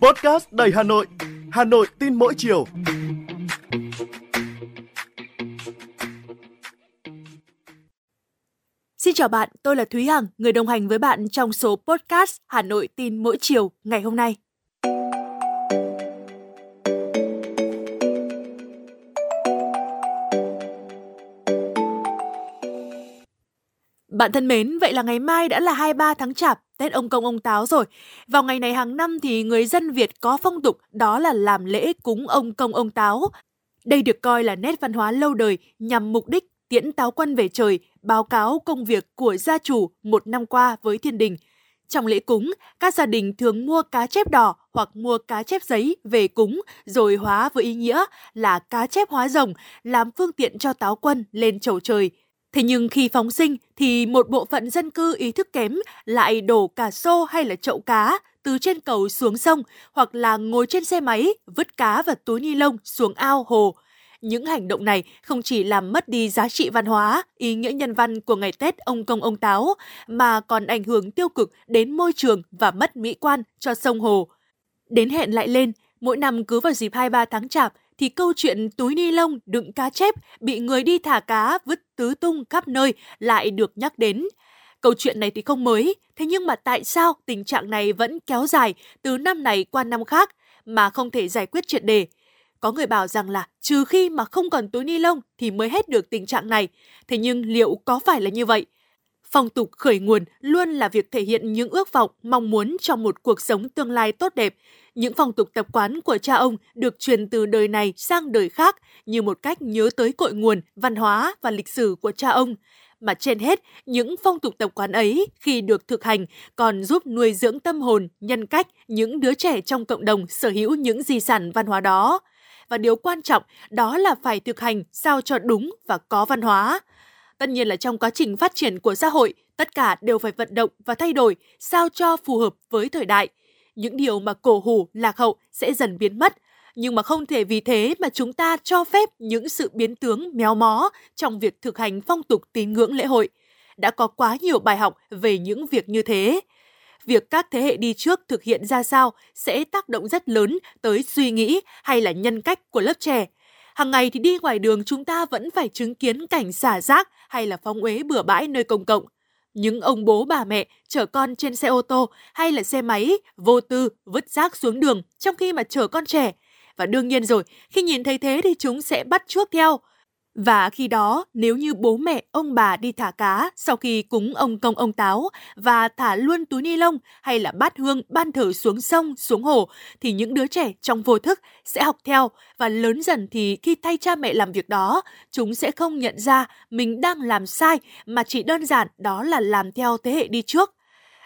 Podcast đầy Hà Nội, Hà Nội tin mỗi chiều. Xin chào bạn, tôi là Thúy Hằng, người đồng hành với bạn trong số podcast Hà Nội tin mỗi chiều ngày hôm nay. Bạn thân mến, vậy là ngày mai đã là 23 tháng Chạp, Tết ông Công ông Táo rồi. Vào ngày này hàng năm thì người dân Việt có phong tục đó là làm lễ cúng ông Công ông Táo. Đây được coi là nét văn hóa lâu đời nhằm mục đích tiễn táo quân về trời, báo cáo công việc của gia chủ một năm qua với thiên đình. Trong lễ cúng, các gia đình thường mua cá chép đỏ hoặc mua cá chép giấy về cúng rồi hóa với ý nghĩa là cá chép hóa rồng làm phương tiện cho táo quân lên chầu trời. Thế nhưng khi phóng sinh thì một bộ phận dân cư ý thức kém lại đổ cả xô hay là chậu cá từ trên cầu xuống sông hoặc là ngồi trên xe máy vứt cá và túi ni lông xuống ao hồ. Những hành động này không chỉ làm mất đi giá trị văn hóa, ý nghĩa nhân văn của ngày Tết ông Công ông Táo, mà còn ảnh hưởng tiêu cực đến môi trường và mất mỹ quan cho sông hồ. Đến hẹn lại lên, mỗi năm cứ vào dịp 23 tháng Chạp thì câu chuyện túi ni lông đựng cá chép bị người đi thả cá vứt tứ tung khắp nơi lại được nhắc đến. Câu chuyện này thì không mới, thế nhưng mà tại sao tình trạng này vẫn kéo dài từ năm này qua năm khác mà không thể giải quyết triệt đề? Có người bảo rằng là trừ khi mà không còn túi ni lông thì mới hết được tình trạng này. Thế nhưng liệu có phải là như vậy? Phong tục khởi nguồn luôn là việc thể hiện những ước vọng, mong muốn trong một cuộc sống tương lai tốt đẹp. Những phong tục tập quán của cha ông được truyền từ đời này sang đời khác như một cách nhớ tới cội nguồn, văn hóa và lịch sử của cha ông. Mà trên hết, những phong tục tập quán ấy khi được thực hành còn giúp nuôi dưỡng tâm hồn, nhân cách những đứa trẻ trong cộng đồng sở hữu những di sản văn hóa đó. Và điều quan trọng đó là phải thực hành sao cho đúng và có văn hóa. Tất nhiên là trong quá trình phát triển của xã hội, tất cả đều phải vận động và thay đổi sao cho phù hợp với thời đại. Những điều mà cổ hủ, lạc hậu sẽ dần biến mất, nhưng mà không thể vì thế mà chúng ta cho phép những sự biến tướng méo mó trong việc thực hành phong tục tín ngưỡng lễ hội. Đã có quá nhiều bài học về những việc như thế. Việc các thế hệ đi trước thực hiện ra sao sẽ tác động rất lớn tới suy nghĩ hay là nhân cách của lớp trẻ Hàng ngày thì đi ngoài đường chúng ta vẫn phải chứng kiến cảnh xả rác hay là phóng uế bừa bãi nơi công cộng. Những ông bố bà mẹ chở con trên xe ô tô hay là xe máy vô tư vứt rác xuống đường trong khi mà chở con trẻ. Và đương nhiên rồi, khi nhìn thấy thế thì chúng sẽ bắt chuốc theo. Và khi đó, nếu như bố mẹ, ông bà đi thả cá sau khi cúng ông công ông táo và thả luôn túi ni lông hay là bát hương ban thờ xuống sông, xuống hồ, thì những đứa trẻ trong vô thức sẽ học theo và lớn dần thì khi thay cha mẹ làm việc đó, chúng sẽ không nhận ra mình đang làm sai mà chỉ đơn giản đó là làm theo thế hệ đi trước.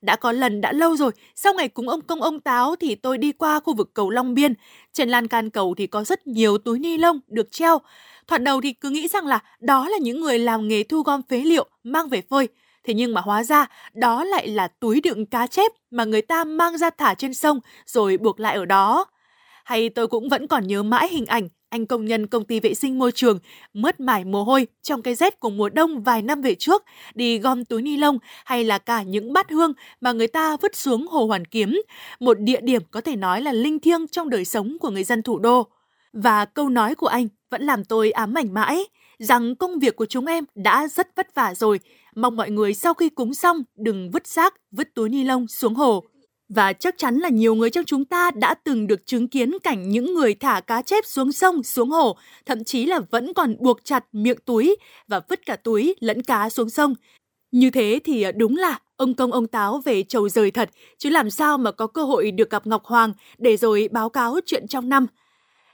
Đã có lần đã lâu rồi, sau ngày cúng ông công ông táo thì tôi đi qua khu vực cầu Long Biên. Trên lan can cầu thì có rất nhiều túi ni lông được treo. Thoạt đầu thì cứ nghĩ rằng là đó là những người làm nghề thu gom phế liệu mang về phơi. Thế nhưng mà hóa ra đó lại là túi đựng cá chép mà người ta mang ra thả trên sông rồi buộc lại ở đó. Hay tôi cũng vẫn còn nhớ mãi hình ảnh anh công nhân công ty vệ sinh môi trường mất mải mồ hôi trong cái rét của mùa đông vài năm về trước đi gom túi ni lông hay là cả những bát hương mà người ta vứt xuống hồ Hoàn Kiếm, một địa điểm có thể nói là linh thiêng trong đời sống của người dân thủ đô. Và câu nói của anh vẫn làm tôi ám ảnh mãi rằng công việc của chúng em đã rất vất vả rồi. Mong mọi người sau khi cúng xong đừng vứt rác, vứt túi ni lông xuống hồ. Và chắc chắn là nhiều người trong chúng ta đã từng được chứng kiến cảnh những người thả cá chép xuống sông, xuống hồ, thậm chí là vẫn còn buộc chặt miệng túi và vứt cả túi lẫn cá xuống sông. Như thế thì đúng là ông công ông táo về trầu rời thật, chứ làm sao mà có cơ hội được gặp Ngọc Hoàng để rồi báo cáo chuyện trong năm.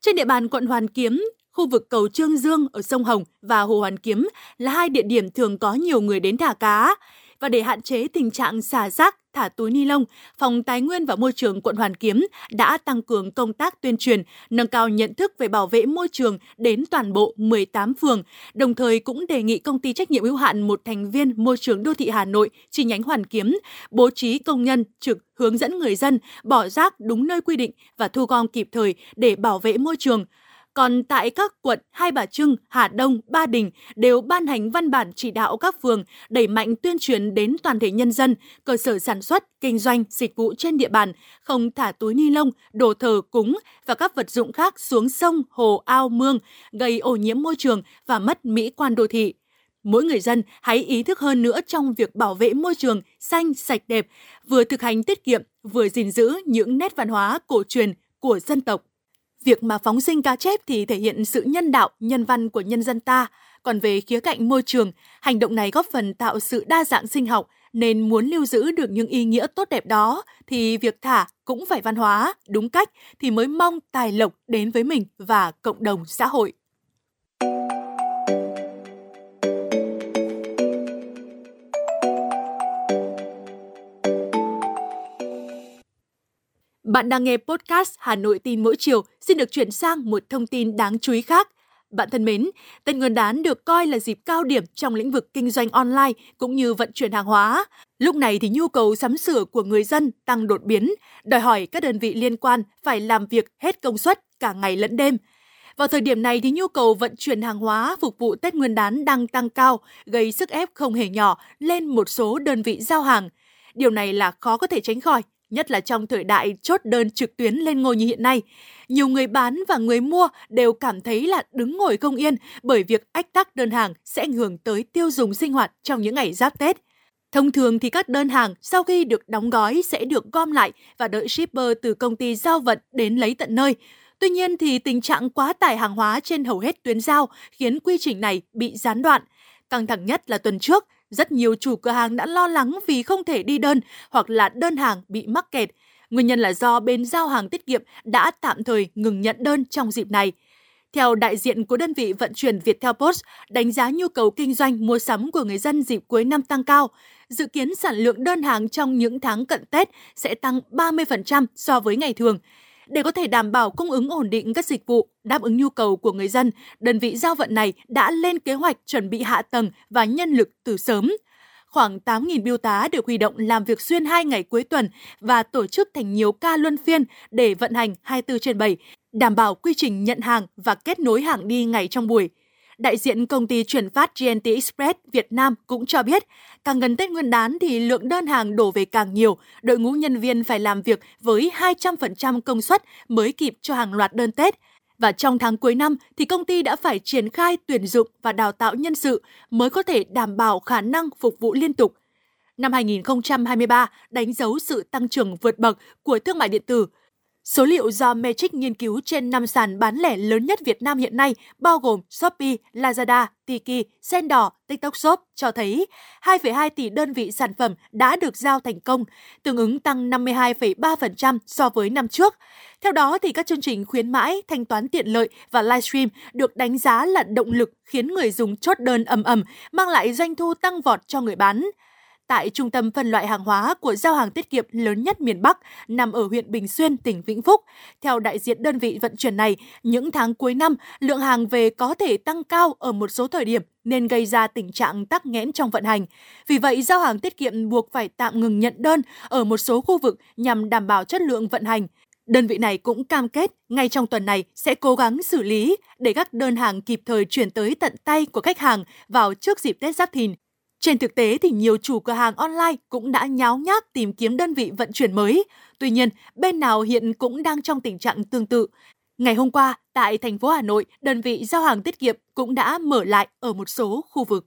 Trên địa bàn quận Hoàn Kiếm, khu vực cầu Trương Dương ở sông Hồng và Hồ Hoàn Kiếm là hai địa điểm thường có nhiều người đến thả cá. Và để hạn chế tình trạng xả rác, thả túi ni lông, Phòng Tài nguyên và Môi trường quận Hoàn Kiếm đã tăng cường công tác tuyên truyền, nâng cao nhận thức về bảo vệ môi trường đến toàn bộ 18 phường, đồng thời cũng đề nghị công ty trách nhiệm hữu hạn một thành viên môi trường đô thị Hà Nội chi nhánh Hoàn Kiếm bố trí công nhân trực hướng dẫn người dân bỏ rác đúng nơi quy định và thu gom kịp thời để bảo vệ môi trường. Còn tại các quận Hai Bà Trưng, Hà Đông, Ba Đình đều ban hành văn bản chỉ đạo các phường đẩy mạnh tuyên truyền đến toàn thể nhân dân, cơ sở sản xuất, kinh doanh, dịch vụ trên địa bàn, không thả túi ni lông, đồ thờ cúng và các vật dụng khác xuống sông, hồ, ao, mương, gây ô nhiễm môi trường và mất mỹ quan đô thị. Mỗi người dân hãy ý thức hơn nữa trong việc bảo vệ môi trường xanh, sạch đẹp, vừa thực hành tiết kiệm, vừa gìn giữ những nét văn hóa cổ truyền của dân tộc. Việc mà phóng sinh cá chép thì thể hiện sự nhân đạo, nhân văn của nhân dân ta. Còn về khía cạnh môi trường, hành động này góp phần tạo sự đa dạng sinh học, nên muốn lưu giữ được những ý nghĩa tốt đẹp đó thì việc thả cũng phải văn hóa, đúng cách thì mới mong tài lộc đến với mình và cộng đồng xã hội. Bạn đang nghe podcast Hà Nội tin mỗi chiều, xin được chuyển sang một thông tin đáng chú ý khác. Bạn thân mến, Tết Nguyên đán được coi là dịp cao điểm trong lĩnh vực kinh doanh online cũng như vận chuyển hàng hóa. Lúc này thì nhu cầu sắm sửa của người dân tăng đột biến, đòi hỏi các đơn vị liên quan phải làm việc hết công suất cả ngày lẫn đêm. Vào thời điểm này thì nhu cầu vận chuyển hàng hóa phục vụ Tết Nguyên đán đang tăng cao, gây sức ép không hề nhỏ lên một số đơn vị giao hàng. Điều này là khó có thể tránh khỏi nhất là trong thời đại chốt đơn trực tuyến lên ngôi như hiện nay. Nhiều người bán và người mua đều cảm thấy là đứng ngồi không yên bởi việc ách tắc đơn hàng sẽ ảnh hưởng tới tiêu dùng sinh hoạt trong những ngày giáp Tết. Thông thường thì các đơn hàng sau khi được đóng gói sẽ được gom lại và đợi shipper từ công ty giao vận đến lấy tận nơi. Tuy nhiên thì tình trạng quá tải hàng hóa trên hầu hết tuyến giao khiến quy trình này bị gián đoạn. Căng thẳng nhất là tuần trước, rất nhiều chủ cửa hàng đã lo lắng vì không thể đi đơn hoặc là đơn hàng bị mắc kẹt. Nguyên nhân là do bên giao hàng tiết kiệm đã tạm thời ngừng nhận đơn trong dịp này. Theo đại diện của đơn vị vận chuyển Viettel Post, đánh giá nhu cầu kinh doanh mua sắm của người dân dịp cuối năm tăng cao. Dự kiến sản lượng đơn hàng trong những tháng cận Tết sẽ tăng 30% so với ngày thường. Để có thể đảm bảo cung ứng ổn định các dịch vụ, đáp ứng nhu cầu của người dân, đơn vị giao vận này đã lên kế hoạch chuẩn bị hạ tầng và nhân lực từ sớm. Khoảng 8.000 biêu tá được huy động làm việc xuyên 2 ngày cuối tuần và tổ chức thành nhiều ca luân phiên để vận hành 24 trên 7, đảm bảo quy trình nhận hàng và kết nối hàng đi ngày trong buổi. Đại diện công ty chuyển phát GNT Express Việt Nam cũng cho biết, càng gần Tết Nguyên đán thì lượng đơn hàng đổ về càng nhiều, đội ngũ nhân viên phải làm việc với 200% công suất mới kịp cho hàng loạt đơn Tết. Và trong tháng cuối năm thì công ty đã phải triển khai tuyển dụng và đào tạo nhân sự mới có thể đảm bảo khả năng phục vụ liên tục. Năm 2023 đánh dấu sự tăng trưởng vượt bậc của thương mại điện tử – Số liệu do Metric nghiên cứu trên 5 sàn bán lẻ lớn nhất Việt Nam hiện nay, bao gồm Shopee, Lazada, Tiki, Sendor, TikTok Shop cho thấy 2,2 tỷ đơn vị sản phẩm đã được giao thành công, tương ứng tăng 52,3% so với năm trước. Theo đó, thì các chương trình khuyến mãi, thanh toán tiện lợi và livestream được đánh giá là động lực khiến người dùng chốt đơn ầm ầm, mang lại doanh thu tăng vọt cho người bán tại trung tâm phân loại hàng hóa của giao hàng tiết kiệm lớn nhất miền Bắc, nằm ở huyện Bình Xuyên, tỉnh Vĩnh Phúc. Theo đại diện đơn vị vận chuyển này, những tháng cuối năm, lượng hàng về có thể tăng cao ở một số thời điểm nên gây ra tình trạng tắc nghẽn trong vận hành. Vì vậy, giao hàng tiết kiệm buộc phải tạm ngừng nhận đơn ở một số khu vực nhằm đảm bảo chất lượng vận hành. Đơn vị này cũng cam kết ngay trong tuần này sẽ cố gắng xử lý để các đơn hàng kịp thời chuyển tới tận tay của khách hàng vào trước dịp Tết Giáp Thìn. Trên thực tế thì nhiều chủ cửa hàng online cũng đã nháo nhác tìm kiếm đơn vị vận chuyển mới. Tuy nhiên, bên nào hiện cũng đang trong tình trạng tương tự. Ngày hôm qua, tại thành phố Hà Nội, đơn vị giao hàng tiết kiệm cũng đã mở lại ở một số khu vực.